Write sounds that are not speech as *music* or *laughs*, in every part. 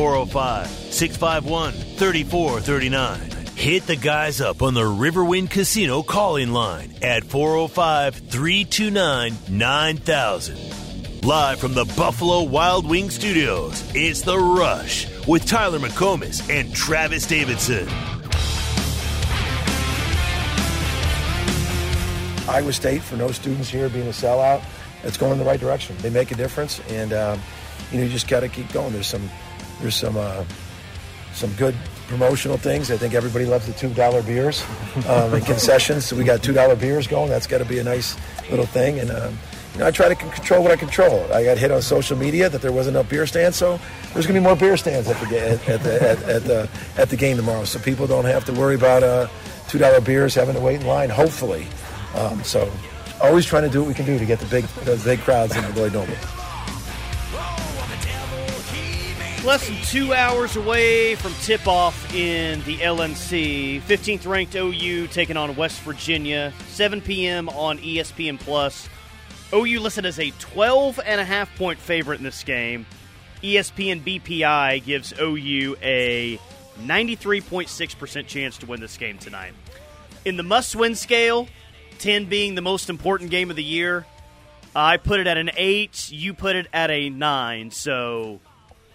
405 651 3439. Hit the guys up on the Riverwind Casino calling line at 405 329 9000. Live from the Buffalo Wild Wing Studios, it's The Rush with Tyler McComas and Travis Davidson. Iowa State, for no students here being a sellout, it's going in the right direction. They make a difference, and um, you know you just got to keep going. There's some, there's some, uh, some good promotional things. I think everybody loves the two dollar beers um, and concessions. So we got two dollar beers going. That's got to be a nice little thing. And um, you know, I try to control what I control. I got hit on social media that there wasn't enough beer stands, so there's going to be more beer stands at the at, at the at, at, the at the game tomorrow, so people don't have to worry about uh, two dollar beers having to wait in line. Hopefully, um, so always trying to do what we can do to get the big the big crowds in the Lloyd Noble. Less than two hours away from tip off in the LNC. 15th ranked OU taking on West Virginia. 7 p.m. on ESPN Plus. OU listed as a 12 and a half point favorite in this game. ESPN BPI gives OU a 93.6% chance to win this game tonight. In the must win scale, 10 being the most important game of the year, I put it at an 8. You put it at a 9. So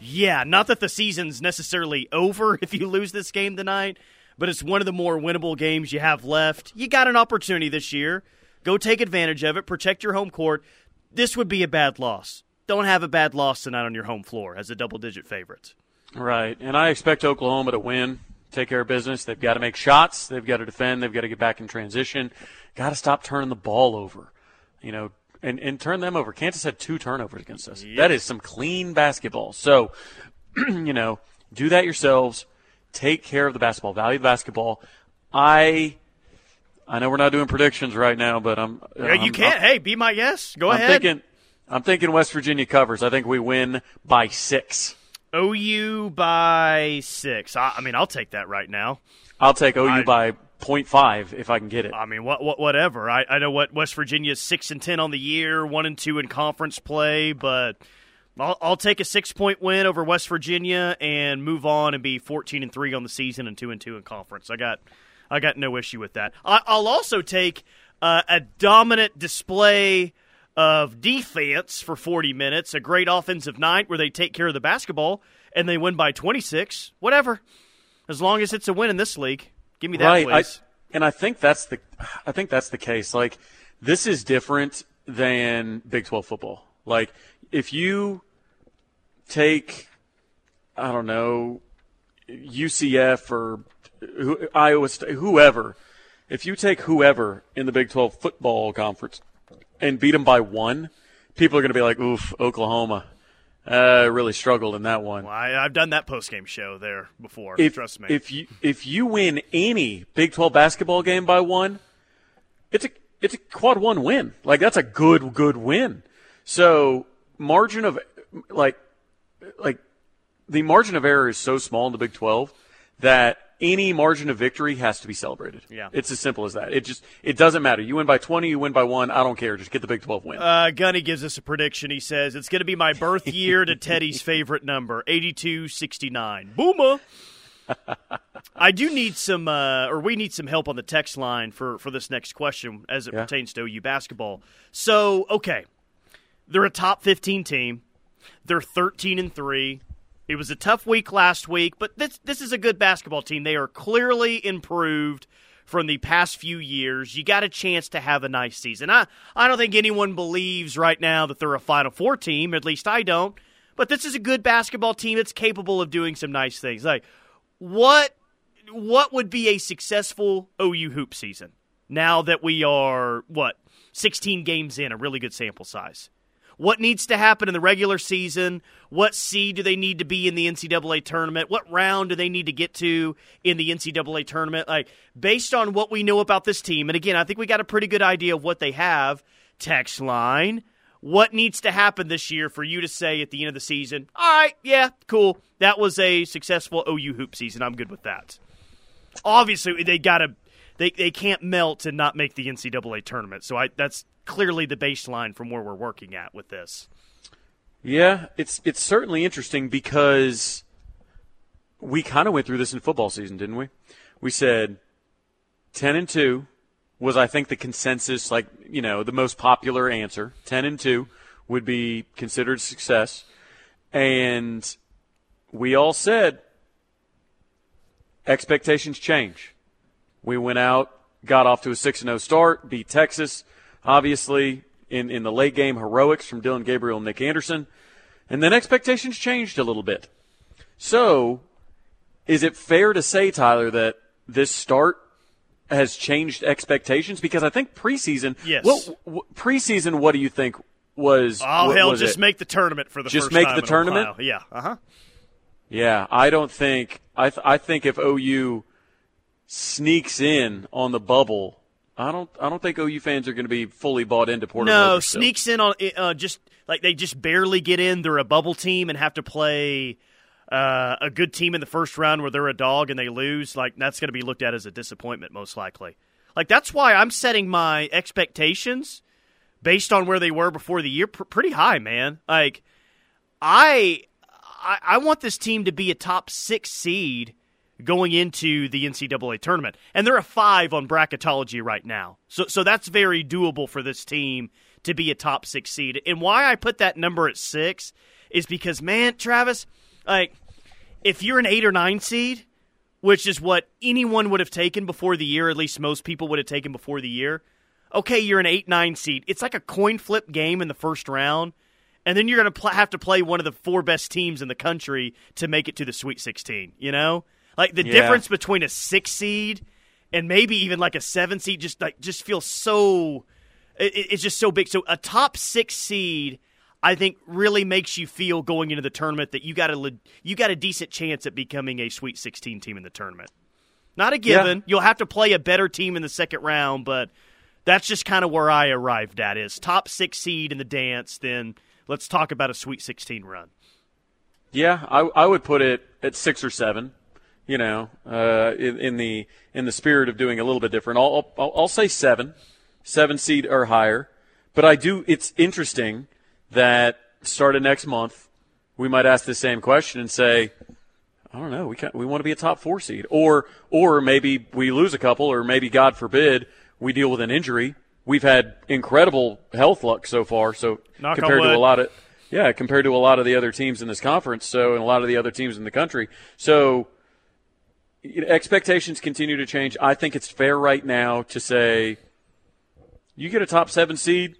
yeah, not that the season's necessarily over *laughs* if you lose this game tonight, but it's one of the more winnable games you have left. You got an opportunity this year. Go take advantage of it, protect your home court. This would be a bad loss. Don't have a bad loss tonight on your home floor as a double digit favorite. Right. And I expect Oklahoma to win, take care of business. They've got to make shots, they've got to defend, they've got to get back in transition. Got to stop turning the ball over. You know, and, and turn them over. Kansas had two turnovers against us. Yep. That is some clean basketball. So, *clears throat* you know, do that yourselves. Take care of the basketball. Value the basketball. I I know we're not doing predictions right now, but I'm. Yeah, you I'm, can't. I'm, hey, be my guest. Go I'm ahead. Thinking, I'm thinking West Virginia covers. I think we win by six. OU by six. I, I mean, I'll take that right now. I'll take OU I, by 0.5 if I can get it. I mean, what, what whatever. I, I know what West Virginia is six and ten on the year, one and two in conference play, but I'll, I'll take a six point win over West Virginia and move on and be fourteen and three on the season and two and two in conference. I got I got no issue with that. I, will also take uh, a dominant display of defense for 40 minutes, a great offensive night where they take care of the basketball and they win by 26. Whatever, as long as it's a win in this league. Give me that, right. please. I, and I think that's the, I think that's the case. Like this is different than Big 12 football. Like if you take, I don't know, UCF or Iowa State, whoever, if you take whoever in the Big 12 football conference and beat them by one, people are going to be like, oof, Oklahoma. Uh, really struggled in that one. Well, I, have done that post game show there before. If, trust me. If you if you win any Big Twelve basketball game by one, it's a it's a quad one win. Like that's a good good win. So margin of like like the margin of error is so small in the Big Twelve that any margin of victory has to be celebrated. Yeah. It's as simple as that. It just it doesn't matter. You win by 20, you win by 1, I don't care. Just get the Big 12 win. Uh, Gunny gives us a prediction. He says it's going to be my birth *laughs* year to Teddy's favorite number, 8269. Boomer. I do need some, uh, or we need some help on the text line for, for this next question as it yeah. pertains to OU basketball. So, okay, they're a top 15 team. They're 13 and 3. It was a tough week last week, but this this is a good basketball team. They are clearly improved from the past few years. You got a chance to have a nice season. I I don't think anyone believes right now that they're a Final Four team. At least I don't. But this is a good basketball team that's capable of doing some nice things. Like what what would be a successful OU hoop season? Now that we are what 16 games in, a really good sample size what needs to happen in the regular season, what seed do they need to be in the NCAA tournament, what round do they need to get to in the NCAA tournament. Like, based on what we know about this team, and again, I think we got a pretty good idea of what they have, text line. What needs to happen this year for you to say at the end of the season, all right, yeah, cool. That was a successful OU hoop season. I'm good with that. Obviously, they got to they, they can't melt and not make the NCAA tournament. So I that's clearly the baseline from where we're working at with this. Yeah, it's it's certainly interesting because we kind of went through this in football season, didn't we? We said 10 and 2 was I think the consensus like, you know, the most popular answer. 10 and 2 would be considered success. And we all said expectations change. We went out, got off to a 6 and 0 start, beat Texas, obviously, in, in the late game heroics from Dillon Gabriel and Nic Anderson. And then expectations changed a little bit. So, is it fair to say, Tyler, that this start has changed expectations? Because I think preseason. Yes. Well, preseason, what do you think was? Oh what, hell, was just it? make the tournament for the Just make the tournament? Yeah. Uh huh. Yeah, I don't think. I th- I think if OU sneaks in on the bubble, I don't. I don't think OU fans are going to be fully bought into Porter. No, still. sneaks in on uh, just like they just barely get in. They're a bubble team and have to play uh, a good team in the first round where they're a dog and they lose. Like that's going to be looked at as a disappointment most likely. Like that's why I'm setting my expectations based on where they were before the year pr- pretty high, man. Like I, I I want this team to be a top six seed going into the NCAA tournament, and they're a five on bracketology right now. So so that's very doable for this team to be a top six seed. And why I put that number at six is because man, Travis, like if you're an eight or nine seed, which is what anyone would have taken before the year, at least most people would have taken before the year. Okay, you're an eight nine seed. It's like a coin flip game in the first round, and then you're going to pl- have to play one of the four best teams in the country to make it to the Sweet 16. You know, like the Yeah. difference between a six seed and maybe even like a seven seed just like just feels so. It, it- it's just so big. So a top six seed. I think really makes you feel going into the tournament that you got a you got a decent chance at becoming a Sweet 16 team in the tournament. Not a given. Yeah. You'll have to play a better team in the second round, but that's just kind of where I arrived at is top 6 seed in the dance, then let's talk about a Sweet 16 run. Yeah, I, I would put it at six or seven. You know, uh, in, in the in the spirit of doing a little bit different, I'll, I'll I'll say seven, seven seed or higher. But I do. It's interesting that starting next month, we might ask the same question and say, I don't know, we can, we want to be a top four seed, or or maybe we lose a couple, or maybe God forbid we deal with an injury. We've had incredible health luck so far, so Knock compared to a lot of yeah, compared to a lot of the other teams in this conference, so and a lot of the other teams in the country. So expectations continue to change. I think it's fair right now to say you get a top seven seed.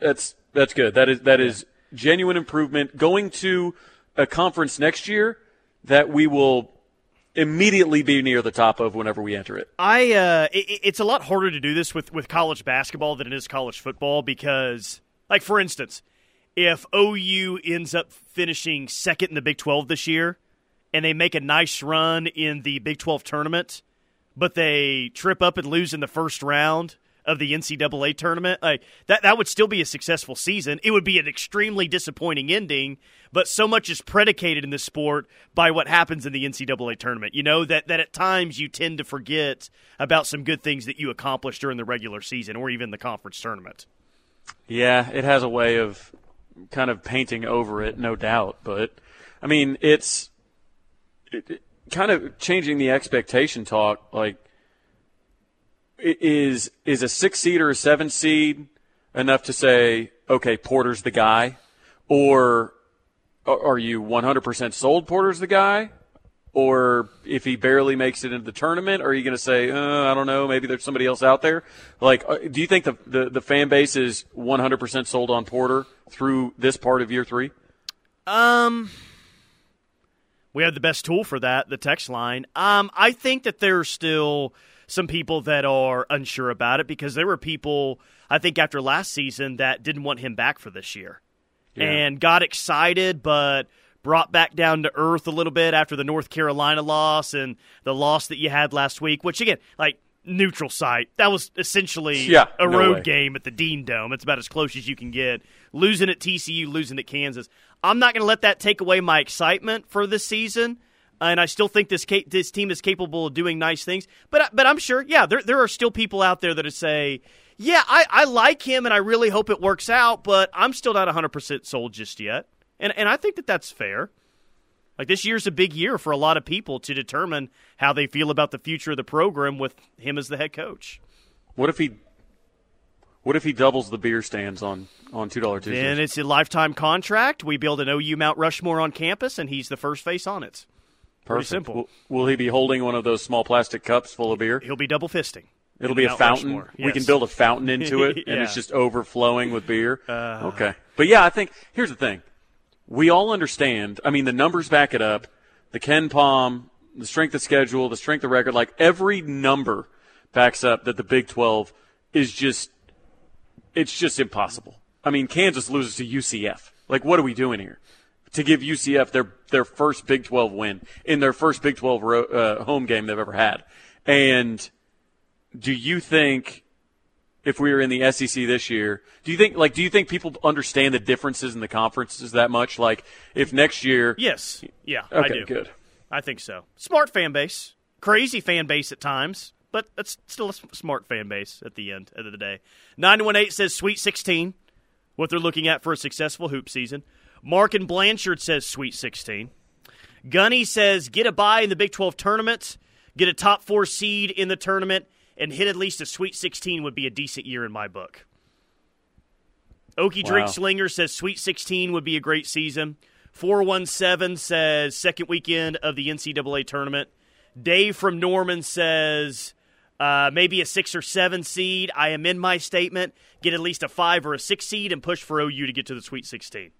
That's that's good. That is that is genuine improvement. Going to a conference next year that we will immediately be near the top of whenever we enter it. I uh, it, it's a lot harder to do this with with college basketball than it is college football because, like for instance, if OU ends up finishing second in the Big Twelve this year, and they make a nice run in the Big Twelve tournament, but they trip up and lose in the first round of the NCAA tournament, like that that would still be a successful season. It would be an extremely disappointing ending, but so much is predicated in this sport by what happens in the NCAA tournament. You know that that at times you tend to forget about some good things that you accomplished during the regular season or even the conference tournament. Yeah, it has a way of kind of painting over it, no doubt. But I mean, it's it, it- kind of changing the expectation talk. Like, is is a six seed or a seven seed enough to say, okay, Porter's the guy, or are you 100% sold Porter's the guy? Or if he barely makes it into the tournament, are you going to say, uh, I don't know, maybe there's somebody else out there? Like, uh, do you think the, the, the fan base is 100% sold on Porter through this part of year three? Um, we have the best tool for that, the text line. Um, I think that there's still some people that are unsure about it because there were people, I think, after last season that didn't want him back for this year and got excited, but brought back down to earth a little bit after the North Carolina loss and the loss that you had last week, which again, like neutral site, that was essentially Yeah, a no road way. game at the Dean Dome. It's about as close as you can get. Losing at TCU, losing at Kansas. I'm not going to let that take away my excitement for this season. And I still think this ca- this team is capable of doing nice things, but but I'm sure, yeah, there there are still people out there that say, yeah, I, I like him and I really hope it works out, but I'm still not 100 percent sold just yet, and and I think that that's fair. Like this year's a big year for a lot of people to determine how they feel about the future of the program with him as the head coach. What if he what if he doubles the beer stands on on two dollar Tuesdays? Then it's a lifetime contract. We build an OU Mount Rushmore on campus, and he's the first face on it. Pretty simple. Will, will he be holding one of those small plastic cups full of beer? He'll be double fisting. It'll be a Mount fountain. Rushmore. We can build a fountain into *laughs* it, and Yeah. Uh. it's just overflowing with beer. okay, but yeah, I think here's the thing: we all understand. I mean, the numbers back it up. The KenPom, the strength of schedule, the strength of record, like every number backs up that the Big Twelve is just it's just impossible. I mean, Kansas loses to UCF. Like, what are we doing here? To give UCF their their first Big 12 win in their first Big 12 ro- uh, home game they've ever had. And do you think if we were in the SEC this year, do you think like do you think people understand the differences in the conferences that much? Like, if next year, Yes. Yeah, I do. good. I think so. Smart fan base. Crazy fan base at times, but it's still a smart fan base at the end, end of the day. 918 says Sweet 16, what they're looking at for a successful hoop season. Morgan Blanchard says Sweet 16. Gunny says get a bye in the Big 12 tournament, get a top four seed in the tournament, and hit at least a Sweet 16 would be a decent year in my book. Okie Drink Wow. Slinger says Sweet 16 would be a great season. 417 says second weekend of the NCAA tournament. Dave from Norman says uh, maybe a six or seven seed. I am in my statement. Get at least a five or a six seed and push for OU to get to the Sweet 16.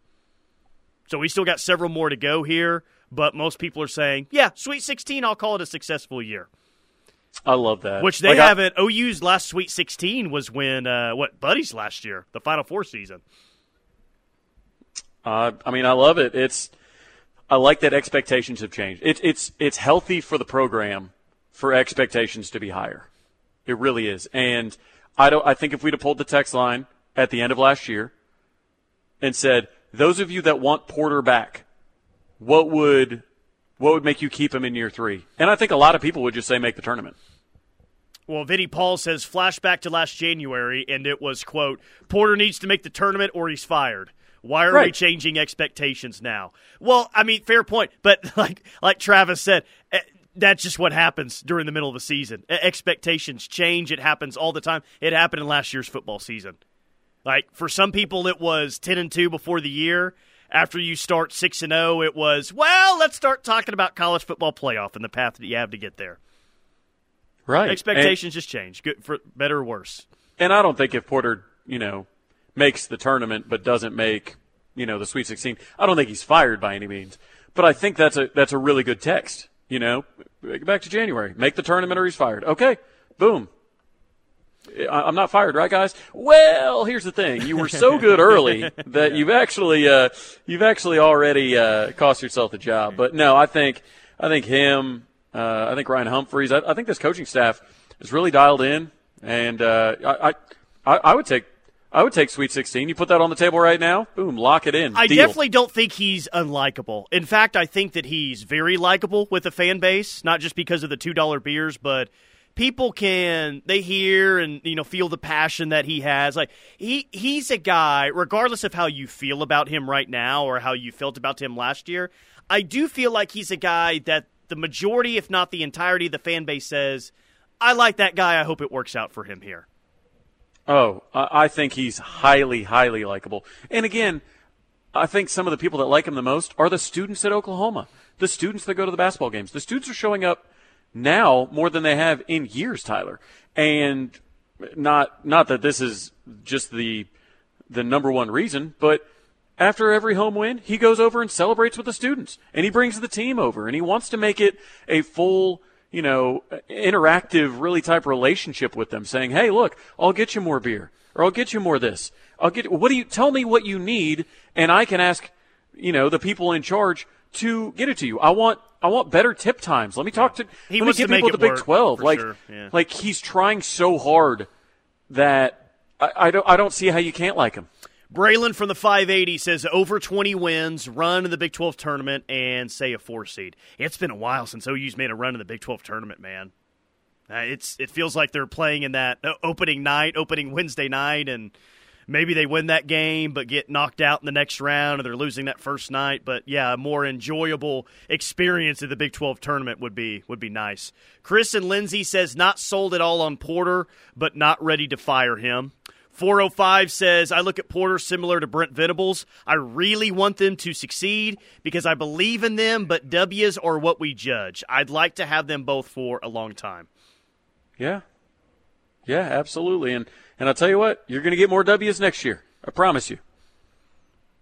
So we still got several more to go here, but most people are saying, yeah, Sweet 16, I'll call it a successful year. I love that. Which they Like, I- haven't. OU's last Sweet 16 was when, uh, what, Buddy's last year, the Final Four season. Uh, I mean, I love it. It's I like that expectations have changed. It, it's it's healthy for the program for expectations to be higher. It really is. And I don't. I think if we'd have pulled the text line at the end of last year and said, "Those of you that want Porter back, what would what would make you keep him in year three? And I think a lot of people would just say make the tournament. Well, Vinny Paul says flashback to last January, and it was quote Porter needs to make the tournament or he's fired. Why are we changing expectations now? Well, I mean, fair point, but *laughs* like like Travis said, eh, that's just what happens during the middle of the season. Expectations change. It happens all the time. It happened in last year's football season. Like for some people, it was ten and two before the year. After you start six and zero, it was well. Let's start talking about college football playoff and the path that you have to get there. Right. Expectations just change, good for better or worse. And I don't think if Porter, you know, makes the tournament but doesn't make, you know, the Sweet 16, I don't think he's fired by any means. But I think that's a that's a really good text. You know, back to January, make the tournament or he's fired. Okay, boom. I'm not fired, right, guys? Well, here's the thing: you were so good early *laughs* that you've actually uh, you've actually already uh, cost yourself the job. But no, I think I think him, uh, I think Ryan Humphreys, I, I think this coaching staff is really dialed in, and uh, I, I I would take I would take Sweet 16. You put that on the table right now, boom, lock it in. I Deal. definitely don't think he's unlikable. In fact, I think that he's very likable with the fan base, not just because of the two dollar beers, but people can they hear and you know feel the passion that he has. Like he he's a guy, regardless of how you feel about him right now or how you felt about him last year. I do feel like he's a guy that the majority, if not the entirety, of the fan base says, "I like that guy. I hope it works out for him here." Oh, I think he's highly, highly likable. And again, I think some of the people that like him the most are the students at Oklahoma, the students that go to the basketball games. The students are showing up now more than they have in years, Tyler. And not not that this is just the the number one reason, but after every home win, he goes over and celebrates with the students, and he brings the team over, and he wants to make it a full, you know, interactive, really type relationship with them, saying, "Hey, look, I'll get you more beer, or I'll get you more this. I'll get. What do you tell me what you need, and I can ask, you know, the people in charge to get it to you. I want." I want better tip times. Let me talk to. He let me wants get to people it the Big work, Twelve. Like, sure, yeah. like he's trying so hard that I, I don't. I don't see how you can't like him. Braylon from the 580 says over 20 wins, run in the Big 12 tournament, and say a four seed. It's been a while since OU's made a run in the Big 12 tournament, man. Uh, it's it feels like they're playing in that uh, opening night, opening Wednesday night, and maybe they win that game but get knocked out in the next round or they're losing that first night. But yeah, a more enjoyable experience of the Big 12 tournament would be would be nice. Chris and Lindsay says not sold at all on Porter, but not ready to fire him. 405 says, I look at Porter similar to Brent Venables. I really want them to succeed because I believe in them, but W's are what we judge. I'd like to have them both for a long time. Yeah. Yeah, absolutely. And and I'll tell you what, you're going to get more W's next year. I promise you.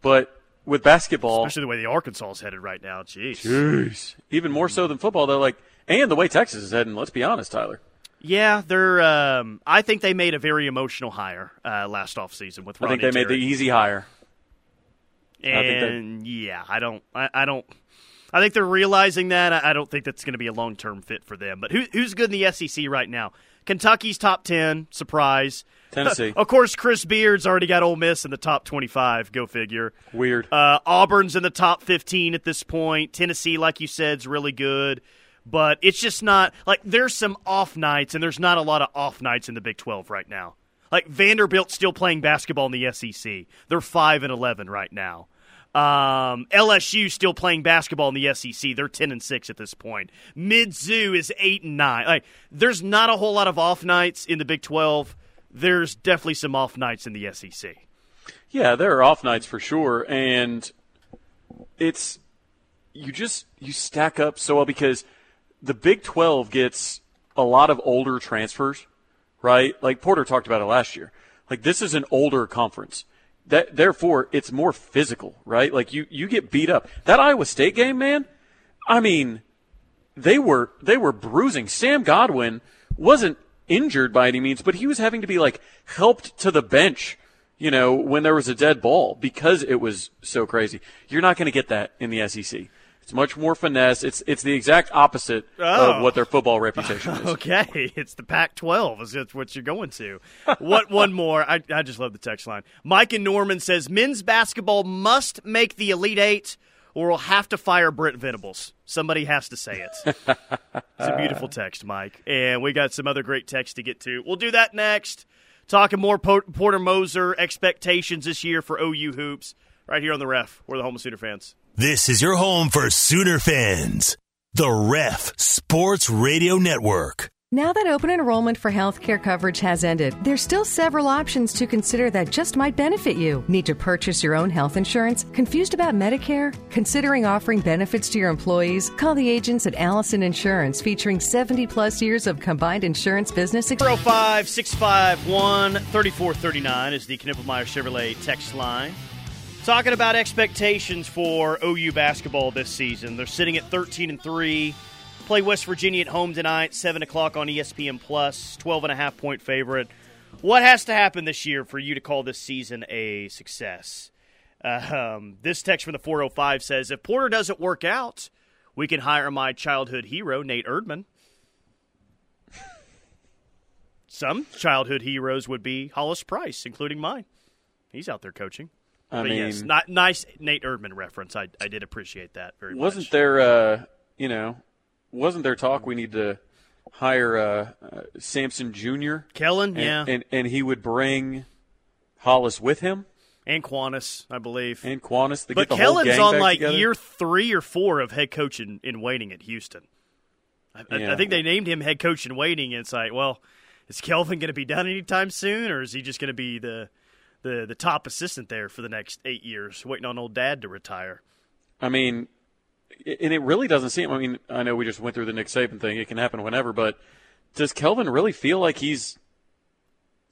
But with basketball, especially the way the Arkansas is headed right now, jeez. Jeez. Even more so than football, though. Like, and the way Texas is heading. Let's be honest, Tyler. Yeah, they're. Um, I think they made a very emotional hire uh, last offseason with. Ronnie I think they Terry. made the easy hire. And I yeah, I don't. I, I, don't. I think they're realizing that. I, I don't think that's going to be a long term fit for them. But who, who's good in the SEC right now? Kentucky's top ten. Surprise. Tennessee. *laughs* of course, Chris Beard's already got Ole Miss in the top twenty-five. Go figure. Weird. Uh, Auburn's in the top fifteen at this point. Tennessee, like you said, is really good but it's just not like there's some off nights, and there's not a lot of off nights in the Big 12 right now. Like Vanderbilt's still playing basketball in the SEC. They're five and eleven right now. Um, LSU still playing basketball in the SEC. They're ten and six at this point. Mizzou is eight and nine. Like there's not a whole lot of off nights in the Big 12. There's definitely some off nights in the SEC. Yeah, there are off nights for sure, and it's you just you stack up so well because the Big 12 gets a lot of older transfers, right? Like Porter talked about it last year. Like this is an older conference. That therefore it's more physical, right? Like you you get beat up. That Iowa State game, man. I mean, they were they were bruising. Sam Godwin wasn't injured by any means, but he was having to be like helped to the bench, you know, when there was a dead ball because it was so crazy. You're not going to get that in the SEC. It's much more finesse. It's it's the exact opposite Oh. of what their football reputation is. *laughs* Okay, it's the Pac-12. Is what you're going to? What one more? I I just love the text line. Mike and Norman says men's basketball must make the Elite Eight, or we'll have to fire Brent Venables. Somebody has to say it. it's a beautiful *laughs* text, Mike, and we got some other great texts to get to. We'll do that next. Talking more Po- Porter Moser expectations this year for OU hoops. Right here on the ref. We're the home of Sooner fans. This is your home for Sooner fans. The Ref Sports Radio Network. Now that open enrollment for healthcare coverage has ended, there's still several options to consider that just might benefit you. Need to purchase your own health insurance? Confused about Medicare? Considering offering benefits to your employees? Call the agents at Allison Insurance, featuring 70 plus years of combined insurance business experience. 405 651 3439 is the Knippelmeyer Chevrolet text line. Talking about expectations for OU basketball this season. They're sitting at 13 and 3. Play West Virginia at home tonight, 7 o'clock on ESPN Plus, 12 and a half point favorite. What has to happen this year for you to call this season a success? Uh, um, this text from the 405 says if Porter doesn't work out, we can hire my childhood hero, Nate Erdman. Some childhood heroes would be Hollis Price, including mine. He's out there coaching. I but mean, yes, not nice Nate Erdman reference. I, I did appreciate that very wasn't much. there, uh, you know, wasn't there talk we need to hire uh, uh, Sampson Jr. Kellen, and, yeah, and and he would bring Hollis with him and Quannas, I believe. and Quannas to but get the Kellen's on like together. year three or four of head coach in, in waiting at Houston. I, I- I think they named him head coach in waiting. And it's like, well, is Kelvin going to be done anytime soon, or is he just going to be the the the top assistant there for the next eight years, waiting on old dad to retire? I mean, and it really doesn't seem. I mean, I know we just went through the Nick Saban thing. It can happen whenever, but does Kelvin really feel like he's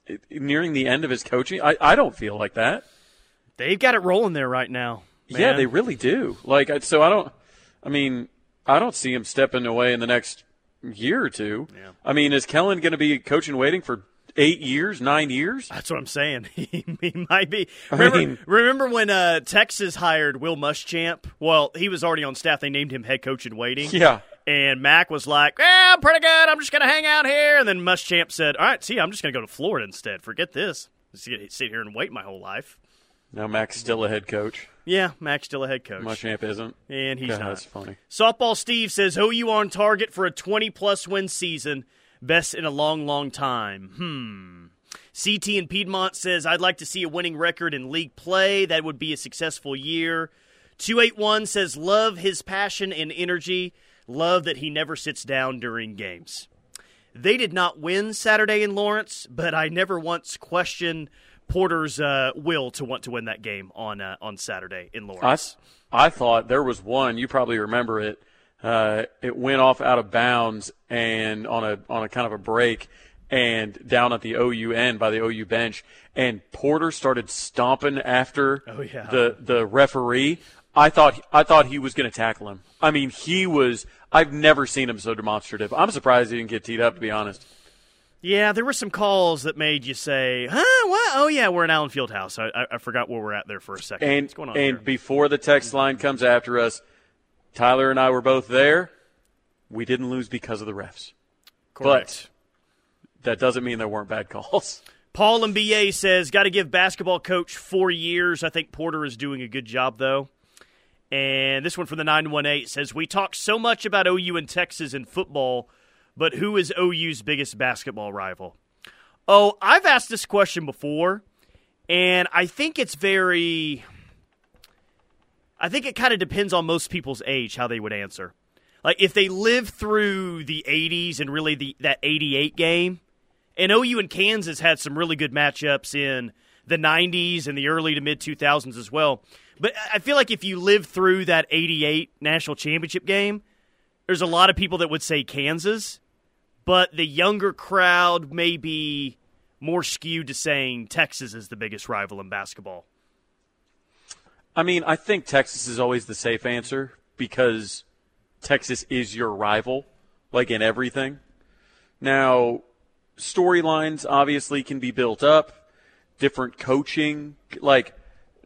eh, nearing the end of his coaching? I, I don't feel like that. They've got it rolling there right now. Yeah, they really do. Like, so I don't. I mean, I don't see him stepping away in the next year or two. Yeah. I mean, is Kellen going to be coaching waiting for eight years, nine years? That's what I'm saying. *laughs* he, he might be. I Remember, mean- remember when uh, Texas hired Will Muschamp? Well, he was already on staff. They named him head coach in waiting. Yeah. And Mack was like, "Yeah, I'm pretty good. I'm just going to hang out here." And then Muschamp said, "All right, see, I'm just going to go to Florida instead. Forget this. Just sit sit here and wait my whole life." Now Mack's still a head coach. Yeah, Mack's still a head coach, Muschamp isn't. and he's God, not. That's funny. Softball Steve says OU on target for a 20 plus win season, best in a long, long time. Hmm. CT in Piedmont says, I'd like to see a winning record in league play. That would be a successful year. 281 says, love his passion and energy. Love that he never sits down during games. They did not win Saturday in Lawrence, but I never once questioned Porter's uh, will to want to win that game on uh, on Saturday in Lawrence. I, I thought there was one. You probably remember it. Uh, it went off out of bounds and on a on a kind of a break and down at the OU end by the OU bench, and Porter started stomping after Oh, yeah. the the referee. I thought I thought he was going to tackle him. I mean, he was. I've never seen him so demonstrative. I'm surprised he didn't get teed up. To be honest. Yeah, there were some calls that made you say, "Huh? What? Oh yeah, we're in Allen Fieldhouse." I, I, I forgot where we're at there for a second. And What's going on and before the text line comes after us, Tyler and I were both there. We didn't lose because of the refs. Correct. That doesn't mean there weren't bad calls. *laughs* Paul and BA says, got to give basketball coach four years. I think Porter is doing a good job, though. And this one from the 918 says, We talk so much about OU and Texas in football, but who is OU's biggest basketball rival? Oh, I've asked this question before, and I think it's very. I think it kind of depends on most people's age how they would answer. Like if they live through the 80s and really the that 88 game, and OU and Kansas had some really good matchups in the 90s and the early to mid 2000s as well. But I feel like if you live through that 88 national championship game, there's a lot of people that would say Kansas, but the younger crowd may be more skewed to saying Texas is the biggest rival in basketball. I mean, I think Texas is always the safe answer because Texas is your rival, like in everything. Now, storylines obviously can be built up, different coaching, like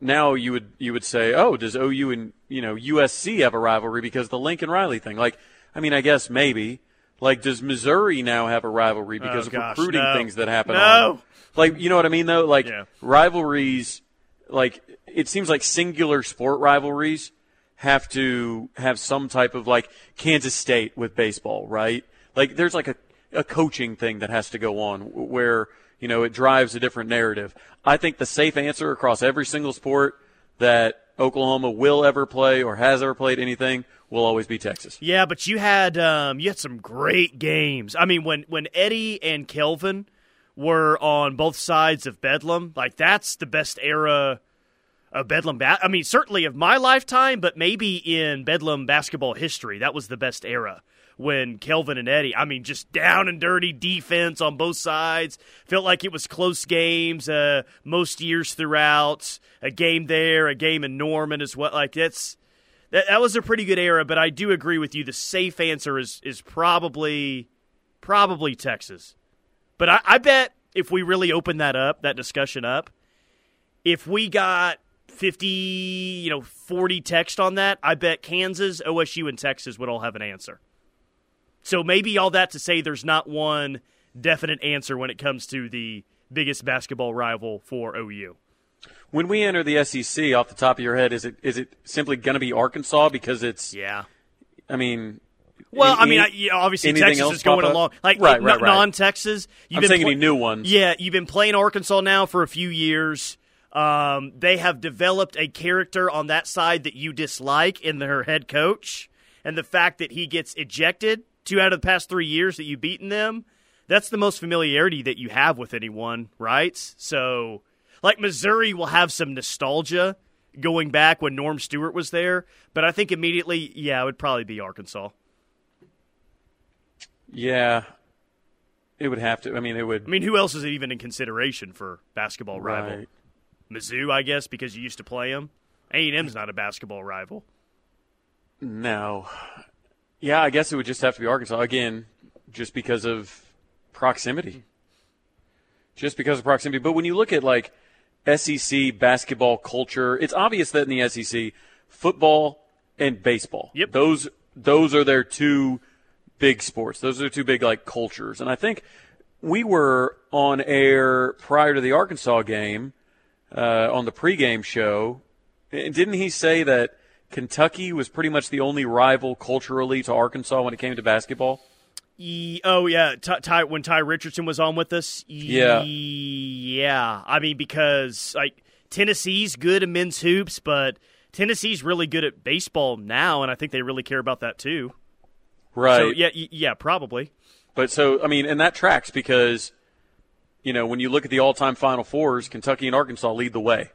now you would you would say, "Oh, does OU and, you know, USC have a rivalry because the Lincoln Riley thing?" Like, I mean, I guess maybe. Like, does Missouri now have a rivalry because Oh, of gosh, recruiting no. things that happen? No. on- Like, you know what I mean though? Like Yeah. rivalries like it seems like singular sport rivalries have to have some type of like Kansas State with baseball, right? Like there's like a, a coaching thing that has to go on where, you know, it drives a different narrative. I think the safe answer across every single sport that Oklahoma will ever play or has ever played anything will always be Texas. Yeah, but you had um, you had some great games. I mean, when when Eddie and Kelvin were on both sides of Bedlam, like that's the best era of Bedlam. Ba- I mean, certainly of my lifetime, but maybe in Bedlam basketball history, that was the best era. When Kelvin and Eddie, I mean, just down and dirty defense on both sides. Felt like it was close games uh, most years throughout. A game there, a game in Norman as well. Like that's that, that was a pretty good era, but I do agree with you. The safe answer is is probably probably Texas. But I, I bet if we really open that up, that discussion up, if we got fifty, you know, forty text on that, I bet Kansas, OSU, and Texas would all have an answer. So maybe all that to say there's not one definite answer when it comes to the biggest basketball rival for OU. When we enter the SEC off the top of your head, is it is it simply going to be Arkansas because it's Yeah. I mean Well, any- I mean, I, yeah, obviously Texas is going along. Like Right, right, right. non-Texas. You've I'm been any new ones. Yeah, you've been playing Arkansas now for a few years. Um, they have developed a character on that side that you dislike in their head coach, and the fact that he gets ejected two out of the past three years that you've beaten them. That's the most familiarity that you have with anyone, right? So, like Missouri will have some nostalgia going back when Norm Stewart was there, but I think immediately, yeah, it would probably be Arkansas. Yeah, it would have to. I mean, it would. I mean, who else is it even in consideration for basketball rival? Right. Mizzou, I guess, because you used to play them. A and M's not a basketball rival. No. Yeah, I guess it would just have to be Arkansas again, just because of proximity. Just because of proximity. But when you look at like SEC basketball culture, it's obvious that in the SEC, football and baseball. Yep. Those those are their two big sports. Those are two big like cultures. And I think we were on air prior to the Arkansas game uh, on the pregame show. And didn't he say that Kentucky was pretty much the only rival culturally to Arkansas when it came to basketball? E- oh yeah, Ty, Ty, when Ty Richardson was on with us. Yeah. yeah. I mean, because like Tennessee's good at men's hoops, but Tennessee's really good at baseball now, and I think they really care about that too. Right. So yeah, yeah, probably. But so I mean, and that tracks because you know when you look at the all-time Final Fours, Kentucky and Arkansas lead the way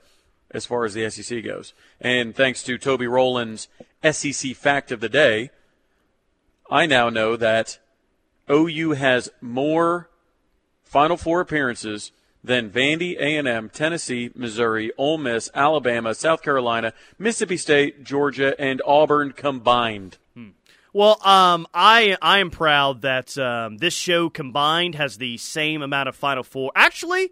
as far as the SEC goes. And thanks to Toby Rowland's SEC fact of the day, I now know that OU has more Final Four appearances than Vandy, A&M, Tennessee, Missouri, Ole Miss, Alabama, South Carolina, Mississippi State, Georgia, and Auburn combined. Hmm. Well, um, I I am proud that um, this show combined has the same amount of Final Four. Actually,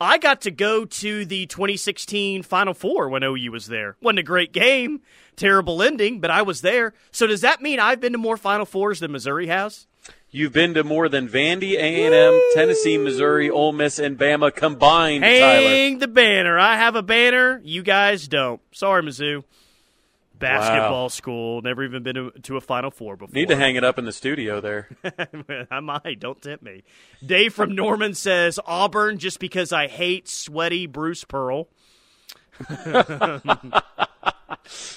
I got to go to the 2016 Final Four when OU was there. wasn't a great game, terrible ending, but I was there. So does that mean I've been to more Final Fours than Missouri has? You've been to more than Vandy, A&M, Tennessee, Missouri, Ole Miss, and Bama combined, Tyler. Hang the banner. I have a banner. You guys don't. Sorry, Mizzou. Basketball school. Never even been to, to a Final Four before. Need to hang it up in the studio there. *laughs* I might. Don't tempt me. Dave from Norman says Auburn just because I hate sweaty Bruce Pearl. *laughs*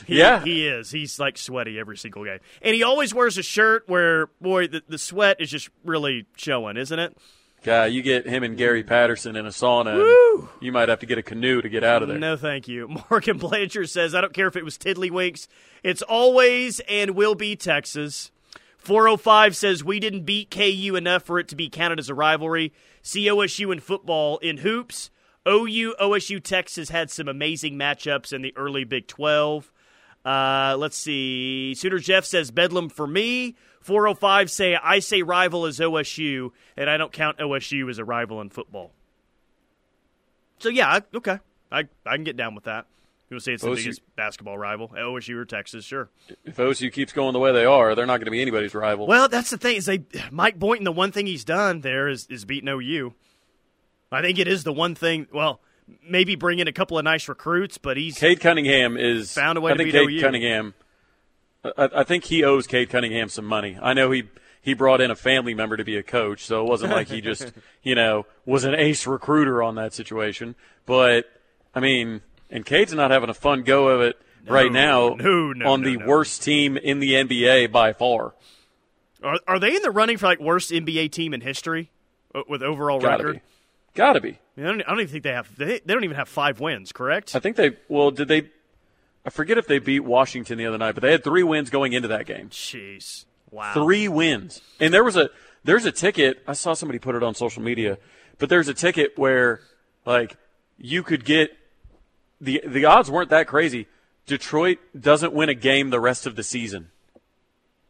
He- Yeah. he is. He's like sweaty every single game, and he always wears a shirt where boy the, the sweat is just really showing, isn't it? God, you get him and Gary Patterson in a sauna, you might have to get a canoe to get out of there. No, thank you. *laughs* Morgan Blanchard says, I don't care if it was Tiddlywinks. It's always and will be Texas. 405 says, We didn't beat KU enough for it to be counted as a rivalry. See OSU in football. In hoops, OU, OSU, Texas had some amazing matchups in the early Big 12. Uh, let's see. Sooner Jeff says, Bedlam for me. 405 say, I say rival is OSU, and I don't count OSU as a rival in football. So yeah, I, okay, I I can get down with that. You want to say it's the OSU biggest basketball rival, OSU or Texas? Sure. If OSU keeps going the way they are, they're not going to be anybody's rival. Well, that's the thing is they Mike Boynton. The one thing he's done there is is beating OU. I think it is the one thing. Well, maybe bring in a couple of nice recruits, but he's Cade Cunningham is Found a way I to think beat Cade OU. Cunningham. I, I think he owes Cade Cunningham some money. I know he he brought in a family member to be a coach, so it wasn't like he just *laughs* you know was an ace recruiter on that situation. But I mean, and Cade's not having a fun go of it right now no, no, on no, the no. worst team in the NBA by far. are, are they in the running for like worst NBA team in history with overall Gotta record? be, gotta be. I, don't, I don't even think they have. They, they don't even have five wins. Correct? I think they well did they. I forget if they beat Washington the other night, but they had three wins going into that game. Jeez. Wow. Three wins. And there was a there's a ticket. I saw somebody put it on social media, but there's a ticket where like you could get the the odds weren't that crazy. Detroit doesn't win a game the rest of the season.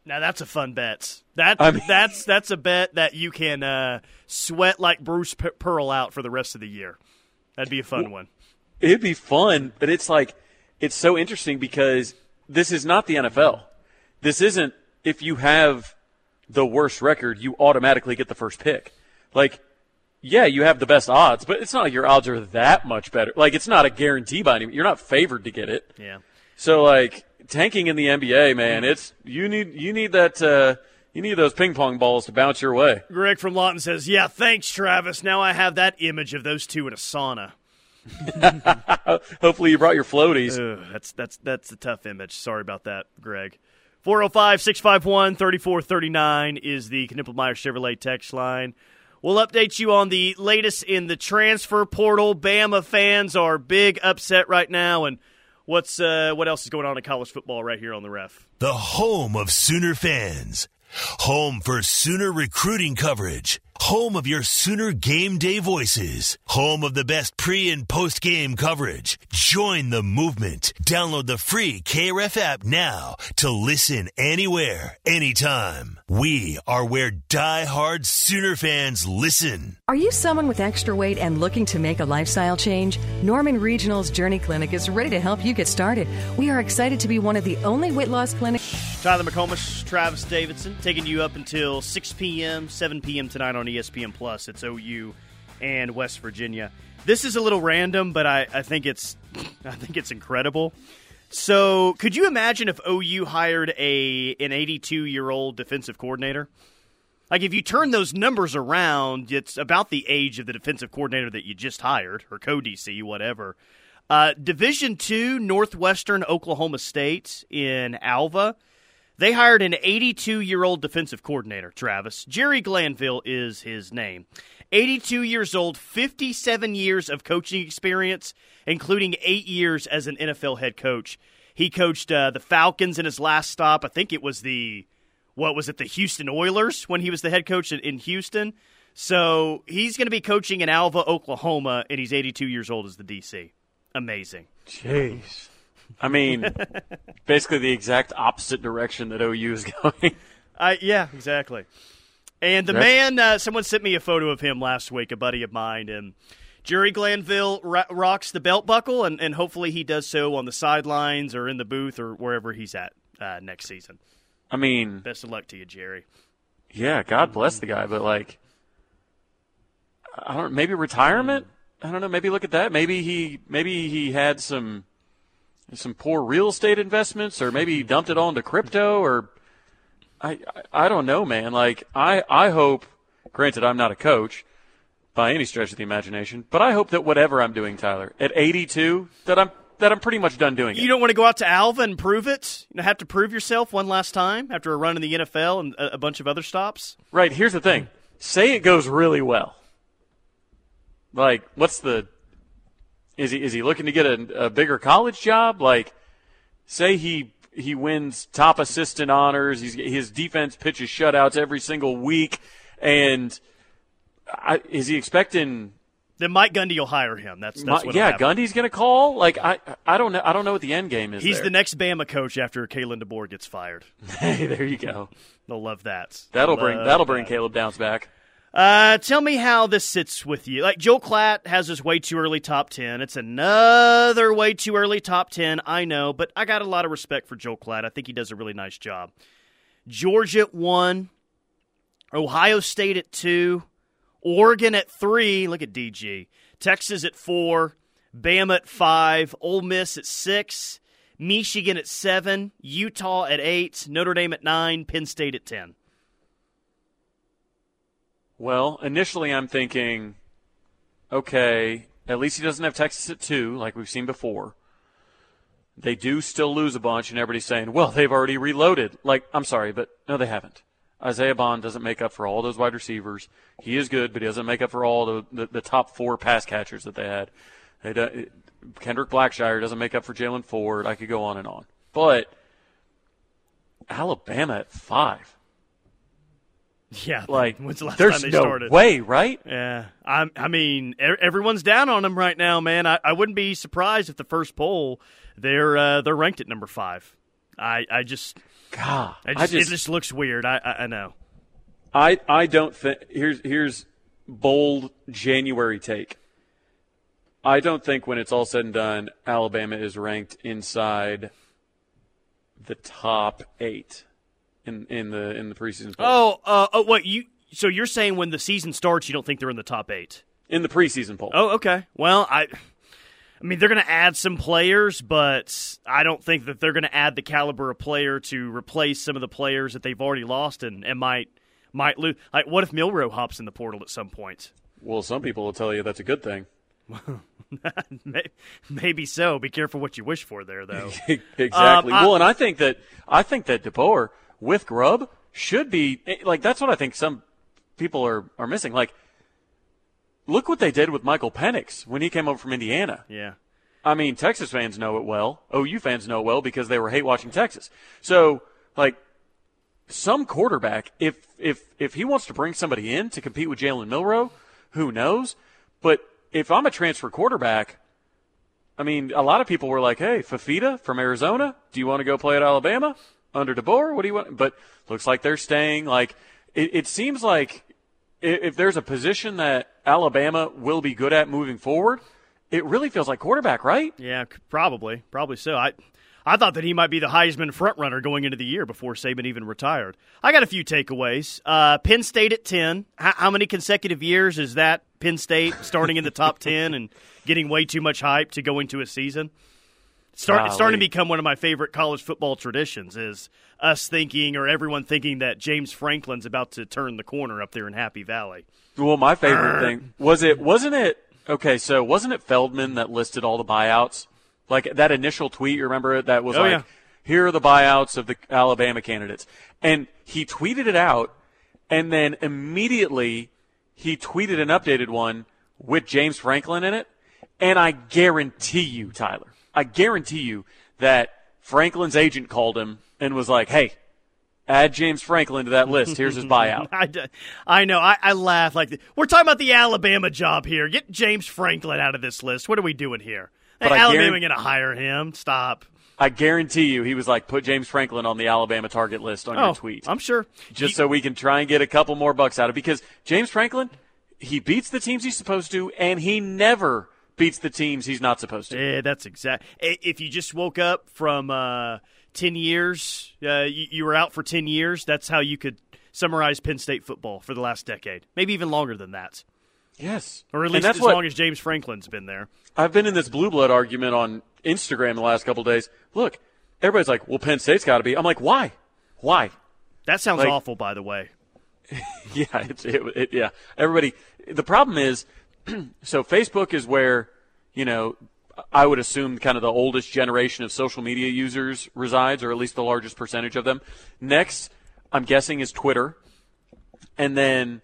Now that's a fun bet. That I mean- that's that's a bet that you can uh, sweat like Bruce P- Pearl out for the rest of the year. That'd be a fun one. It'd be fun, but it's like it's so interesting because this is not the NFL. This isn't if you have the worst record, you automatically get the first pick. Like yeah, you have the best odds, but it's not like your odds are that much better. Like it's not a guarantee by any. You're not favored to get it. Yeah. So like tanking in the NBA, man, it's you need you need that uh, you need those ping pong balls to bounce your way. Greg from Lawton says, "Yeah, thanks, Travis. Now I have that image of those two in a sauna. *laughs* Hopefully you brought your floaties. Ugh, that's that's that's a tough image. Sorry about that, Greg." 405-651-3439 is the Knippelmeyer Chevrolet text line. We'll update you on the latest in the transfer portal. Bama fans are big upset right now, and what's uh, what else is going on in college football right here on the ref. The home of Sooner fans. Home for Sooner recruiting coverage. Home of your Sooner game day voices. Home of the best pre and post game coverage. Join the movement. Download the free KRF app now to listen anywhere, anytime. We are where die-hard Sooner fans listen. Are you someone with extra weight and looking to make a lifestyle change? Norman Regional's Journey Clinic is ready to help you get started. We are excited to be one of the only weight loss clinics. Tyler McComas, Travis Davidson, taking you up until 6 p.m., 7 p.m. tonight on ESPN Plus. It's OU and West Virginia. This is a little random, but I, I think it's *laughs* I think it's incredible. So, could you imagine if OU hired a an 82 year old defensive coordinator? Like if you turn those numbers around, it's about the age of the defensive coordinator that you just hired or co-DC, whatever. Uh, Division two, Northwestern Oklahoma State in Alva. They hired an 82 year old defensive coordinator, Travis. Jerry Glanville is his name. 82 years old, 57 years of coaching experience, including eight years as an NFL head coach. He coached uh, the Falcons in his last stop. I think it was the, what was it, the Houston Oilers when he was the head coach in, in Houston. So he's going to be coaching in Alva, Oklahoma, and he's 82 years old as the DC. Amazing. Jeez. I mean, basically the exact opposite direction that OU is *laughs* going. Uh, yeah, exactly. And the That's- man, uh, someone sent me a photo of him last week, a buddy of mine, and Jerry Glanville ro- rocks the belt buckle, and, and hopefully he does so on the sidelines or in the booth or wherever he's at uh, next season. I mean, Best of luck to you, Jerry. yeah, God bless the guy, but like, I don't. Maybe retirement. I don't know. Maybe look at that. Maybe he. Maybe he had some some poor real estate investments, or maybe he dumped it all into crypto, or I. I, I don't know, man. Like, I. I hope. Granted, I'm not a coach by any stretch of the imagination, but I hope that whatever I'm doing, Tyler, at 82, that I'm that I'm pretty much done doing it. You don't want to go out to Alva and prove it? You know, have to prove yourself one last time after a run in the NFL and a, a bunch of other stops? Right. Here's the thing. Say it goes really well. Like, what's the? Is he is he looking to get a, a bigger college job? Like, say he he wins top assistant honors. He's his defense pitches shutouts every single week, and I, is he expecting? Then Mike Gundy will hire him. That's, that's my- yeah, Gundy's going to call. Like, I I don't know. I don't know what the end game is. He's there. the next Bama coach after Kalen DeBoer gets fired. *laughs* hey, there you go. They'll love that. That'll Love bring that'll bring that. Caleb Downs back. Uh, tell me how this sits with you. Like Joel Klatt has his way too early top ten. It's another way too early top ten. I know, but I got a lot of respect for Joel Klatt. I think he does a really nice job. Georgia at one, Ohio State at two, Oregon at three. Look at DG. Texas at four, Bama at five, Ole Miss at six, Michigan at seven, Utah at eight, Notre Dame at nine, Penn State at ten. Well, initially I'm thinking, okay, at least he doesn't have Texas at two, like we've seen before. They do still lose a bunch, and everybody's saying, well, they've already reloaded. Like, I'm sorry, but no, they haven't. Isaiah Bond doesn't make up for all those wide receivers. He is good, but he doesn't make up for all the, the, the top four pass catchers that they had. They Kendrick Blackshire doesn't make up for Jalen Ford. I could go on and on. But Alabama at five. *laughs* Yeah, Like, when's the last there's time they no started? way, right? Yeah, I'm, I mean, everyone's down on them right now, man. I, I wouldn't be surprised if the first poll they're uh, they're ranked at number five. I, I just, God, I just, I just, it just looks weird. I, I, I know. I, I don't think here's here's bold January take. I don't think when it's all said and done, Alabama is ranked inside the top eight in in the in the preseason. poll. Oh, uh, oh, what you? So you're saying when the season starts, you don't think they're in the top eight? in the preseason poll. Oh, okay. Well, I, I mean, they're going to add some players, but I don't think that they're going to add the caliber of player to replace some of the players that they've already lost and, and might might lose. Like, what if Milroe hops in the portal at some point? Well, some people will tell you that's a good thing. *laughs* Maybe so. Be careful what you wish for there, though. *laughs* exactly. Um, I- well, and I think that I think that DeBoer with Grubb should be eh, like that's what I think some people are are missing. Like, look what they did with Michael Penix when he came over from Indiana. yeah. I mean, Texas fans know it well. OU fans know it well because they were hate watching Texas. So, like, some quarterback, if if if he wants to bring somebody in to compete with Jalen Milroe, who knows? But if I'm a transfer quarterback, I mean, a lot of people were like, "Hey, Fifita from Arizona, do you want to go play at Alabama under DeBoer? What do you want?" But looks like they're staying. Like, it, it seems like i- if there's a position that Alabama will be good at moving forward, it really feels like quarterback, right? Yeah, probably, probably so. I, I thought that he might be the Heisman frontrunner going into the year before Saban even retired. I got a few takeaways. Uh, Penn State at ten. How, how many consecutive years is that Penn State starting in the top *laughs* ten and getting way too much hype to go into a season? Start, it's starting to become one of my favorite college football traditions is us thinking or everyone thinking that James Franklin's about to turn the corner up there in Happy Valley. Well, my favorite thing was it wasn't it okay, so wasn't it Feldman that listed all the buyouts? Like that initial tweet, you remember it that was Oh, like yeah. here are the buyouts of the Alabama candidates. And he tweeted it out and then immediately he tweeted an updated one with James Franklin in it. And I guarantee you, Tyler, I guarantee you that Franklin's agent called him and was like, "Hey, add James Franklin to that list. Here's his buyout." *laughs* I know. I, I laugh like we're talking about the Alabama job here. Get James Franklin out of this list. What are we doing here? I Alabama going to hire him? Stop. I guarantee you, he was like, "Put James Franklin on the Alabama target list on Oh, your tweet." I'm sure. just so we can try and get a couple more bucks out of. Because James Franklin, he beats the teams he's supposed to, and he never beats the teams he's not supposed to. Yeah, that's exact. If you just woke up from uh, ten years, uh, you, you were out for ten years. That's how you could summarize Penn State football for the last decade, maybe even longer than that, Yes, or at least as what long as James Franklin's been there. I've been in this blue blood argument on Instagram the last couple days. Look, everybody's like, "Well, Penn State's got to be." I'm like, "Why? Why?" That sounds Like- awful, by the way. *laughs* Yeah, it's, it, it, yeah. Everybody. The problem is, *clears throat* so Facebook is where you know I would assume kind of the oldest generation of social media users resides, or at least the largest percentage of them. Next, I'm guessing is Twitter, and then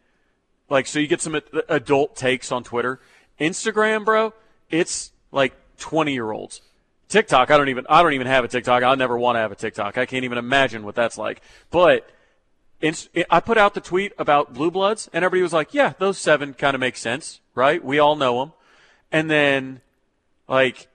like so you get some adult takes on Twitter. Instagram, bro, it's like 20 year olds. TikTok, I don't even I don't even have a TikTok. I never want to have a TikTok. I can't even imagine what that's like. But I put out the tweet about Blue Bloods, and everybody was like, "Yeah, those seven kind of make sense, right? We all know them." And then, like,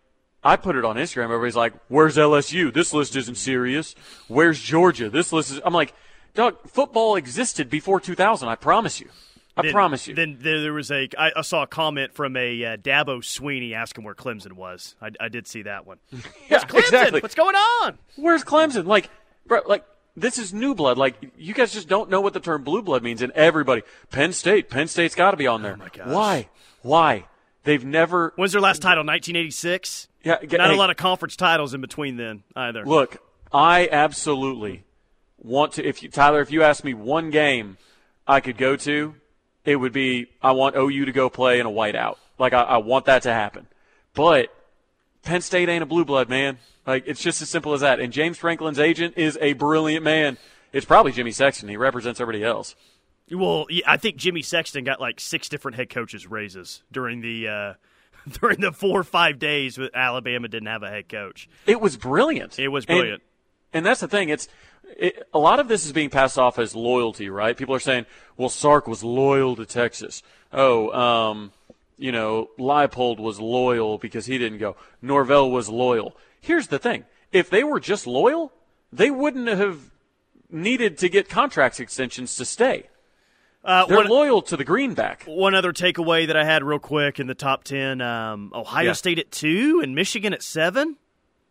I put it on Instagram. Everybody's like, "Where's LSU? This list isn't serious. Where's Georgia? This list is." I'm like, "Dog, football existed before 2000. I promise you. I Then- promise you." Then there, there was a. I, I saw a comment from a uh, Dabo Swinney asking where Clemson was. I, I did see that one. *laughs* yeah, Clemson, exactly. what's going on? Where's Clemson? Like, bro, like this is new blood. Like, you guys just don't know what the term blue blood means. And everybody, Penn State, Penn State's got to be on there. Oh my gosh. Why? Why? They've never. When's their last title? 1986. Yeah, g- Not hey, a lot of conference titles in between then either. Look, I absolutely want to. If you, Tyler, if you ask me one game I could go to, it would be I want OU to go play in a whiteout. Like I, I want that to happen. But Penn State ain't a blue blood, man. Like it's just as simple as that. And James Franklin's agent is a brilliant man. It's probably Jimmy Sexton. He represents everybody else. Well, I think Jimmy Sexton got like six different head coaches raises during the uh, *laughs* during the four or five days that Alabama didn't have a head coach. It was brilliant. It was And- brilliant. And, that's the thing. It's it, a lot of this is being passed off as loyalty, right? People are saying, "Well, Sark was loyal to Texas." Oh, um, you know, Leipold was loyal because he didn't go. Norvell was loyal. Here's the thing: if they were just loyal, they wouldn't have needed to get contract extensions to stay. Uh, They're one, loyal to the greenback. one other takeaway that I had real quick in the top ten: um, Ohio Yeah. State at two and Michigan at seven.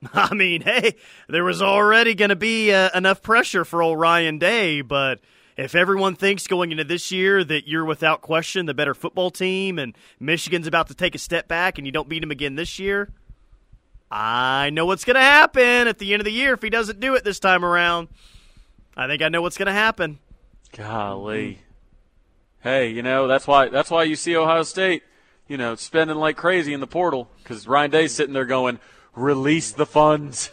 *laughs* I mean, hey, there was already going to be uh, enough pressure for old Ryan Day, but if everyone thinks going into this year that you're without question the better football team and Michigan's about to take a step back and you don't beat them again this year, I know what's going to happen at the end of the year if he doesn't do it this time around. I think I know what's going to happen. Golly. Hey, you know that's why that's why you see Ohio State, you know, spending like crazy in the portal because Ryan Day's sitting there going, "Release the funds.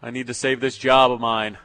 I need to save this job of mine."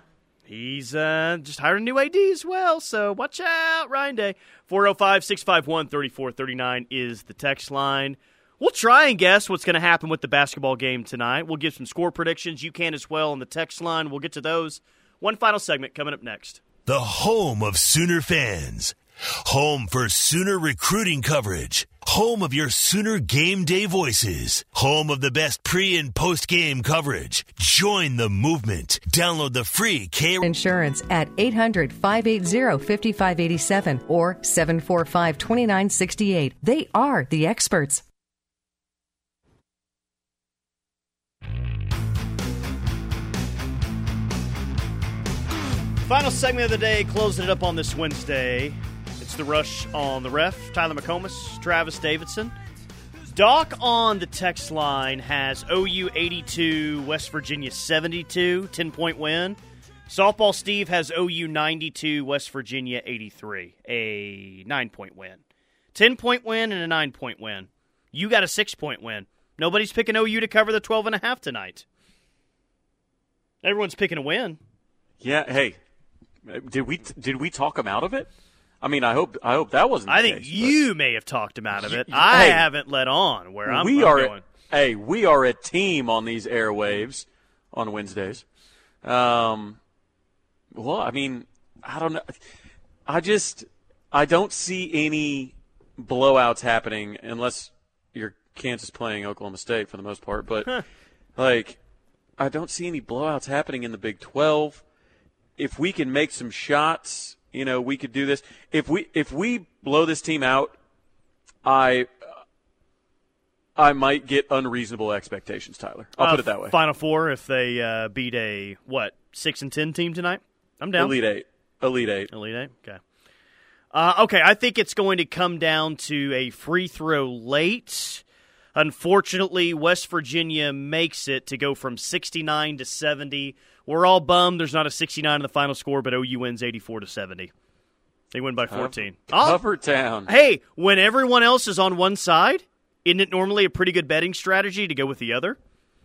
He's uh, just hired a new AD as well, so watch out, Ryan Day. 405 651 3439 is the text line. We'll try and guess what's going to happen with the basketball game tonight. We'll give some score predictions. You can as well on the text line. We'll get to those. One final segment coming up next. The home of Sooner fans. Home for Sooner recruiting coverage. Home of your Sooner game day voices. Home of the best pre and post game coverage. Join the movement. Download the free K Insurance at 800 580 5587 or 745 2968. They are the experts. Final segment of the day, closing it up on this Wednesday. The rush on the ref. Tyler McComas, Travis Davidson. Doc on the text line has OU 82, West Virginia 72, 10 point win. Softball Steve has OU 92, West Virginia 83, a 9 point win. 10 point win and a 9 point win. You got a 6 point win. Nobody's picking OU to cover the 12 and a half tonight. Everyone's picking a win. Yeah. Hey, uh, did we did we talk him out of it? I mean, I hope I hope that wasn't. I think case, you may have talked him out of it. I hey, haven't let on where I'm, we I'm are. going. Hey, we are a team on these airwaves on Wednesdays. Um, well, I mean, I don't know. I just I don't see any blowouts happening unless you're Kansas playing Oklahoma State for the most part. But like, I don't see any blowouts happening in the Big Twelve. If we can make some shots, you know, we could do this. If we if we blow this team out, I I might get unreasonable expectations, Tyler. I'll Uh, put it that way. Final four if they uh, beat a what six and ten team tonight. I'm down. Elite eight. Elite eight. Elite eight. Okay. Uh, okay, I think it's going to come down to a free throw late. Unfortunately, West Virginia makes it to go from 69 to 70. We're all bummed there's not a 69 in the final score, but OU wins 84 to 70. They win by 14. Oh, Cover town. hey, when everyone else is on one side, isn't it normally a pretty good betting strategy to go with the other?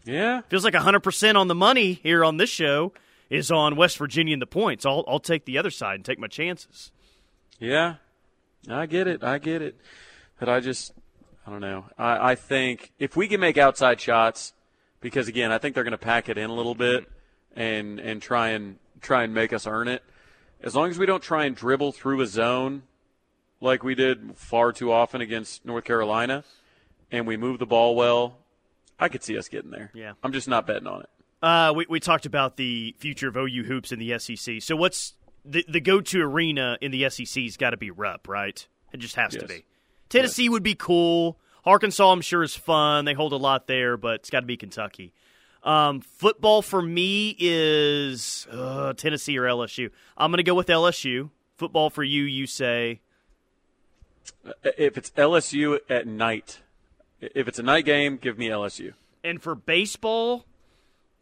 Yeah. Feels like 100% on the money here on this show is on West Virginia and the points. I'll, I'll take the other side and take my chances. Yeah. I get it. I get it. But I just, I don't know. I, I think if we can make outside shots, because again, I think they're going to pack it in a little bit and and try and try and make us earn it. As long as we don't try and dribble through a zone like we did far too often against North Carolina, and we move the ball well, I could see us getting there. Yeah. I'm just not betting on it. Uh, we, we talked about the future of OU hoops in the SEC. So what's the, the go-to arena in the SEC's got to be Rupp, right? It just has to be. Tennessee would be cool. Arkansas, I'm sure, is fun. They hold a lot there, but it's got to be Kentucky. Um, football for me is uh, Tennessee or LSU. I'm going to go with LSU. Football for you, you say. If it's LSU at night, if it's a night game, give me LSU. And for baseball,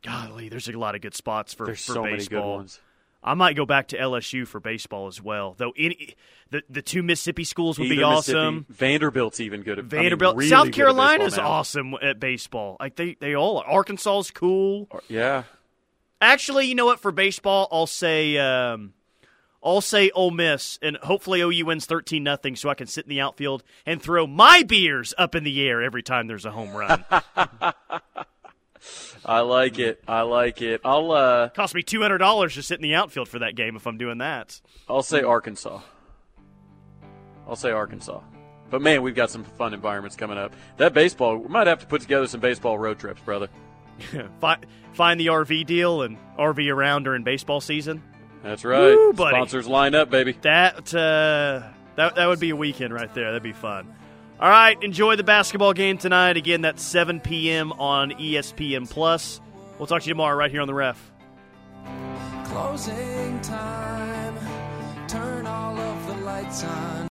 golly, there's a lot of good spots for, There's for so baseball. many good ones. I might go back to LSU for baseball as well. Though any, the the two Mississippi schools would be awesome. Vanderbilt's even good at I mean, Vanderbilt, really South at Carolina's now. awesome at baseball. Like they they all are. Arkansas's cool. Yeah. Actually, you know what? For baseball, I'll say um, I'll say Ole Miss, and hopefully OU wins thirteen nothing, so I can sit in the outfield and throw my beers up in the air every time there's a home run. *laughs* *laughs* I like it. I like it. I'll uh Cost me two hundred dollars to sit in the outfield for that game if I'm doing that. I'll say Arkansas. I'll say Arkansas. But man, we've got some fun environments coming up. That baseball, we might have to put together some baseball road trips, brother. *laughs* Fi- find the RV deal and RV around during baseball season. That's right. Woo. Sponsors line up, baby. That uh, that that would be a weekend right there. That'd be fun. All right, enjoy the basketball game tonight. Again, that's 7 p.m. on ESPN Plus. We'll talk to you tomorrow right here on the Ref. Closing time. Turn all of the lights on.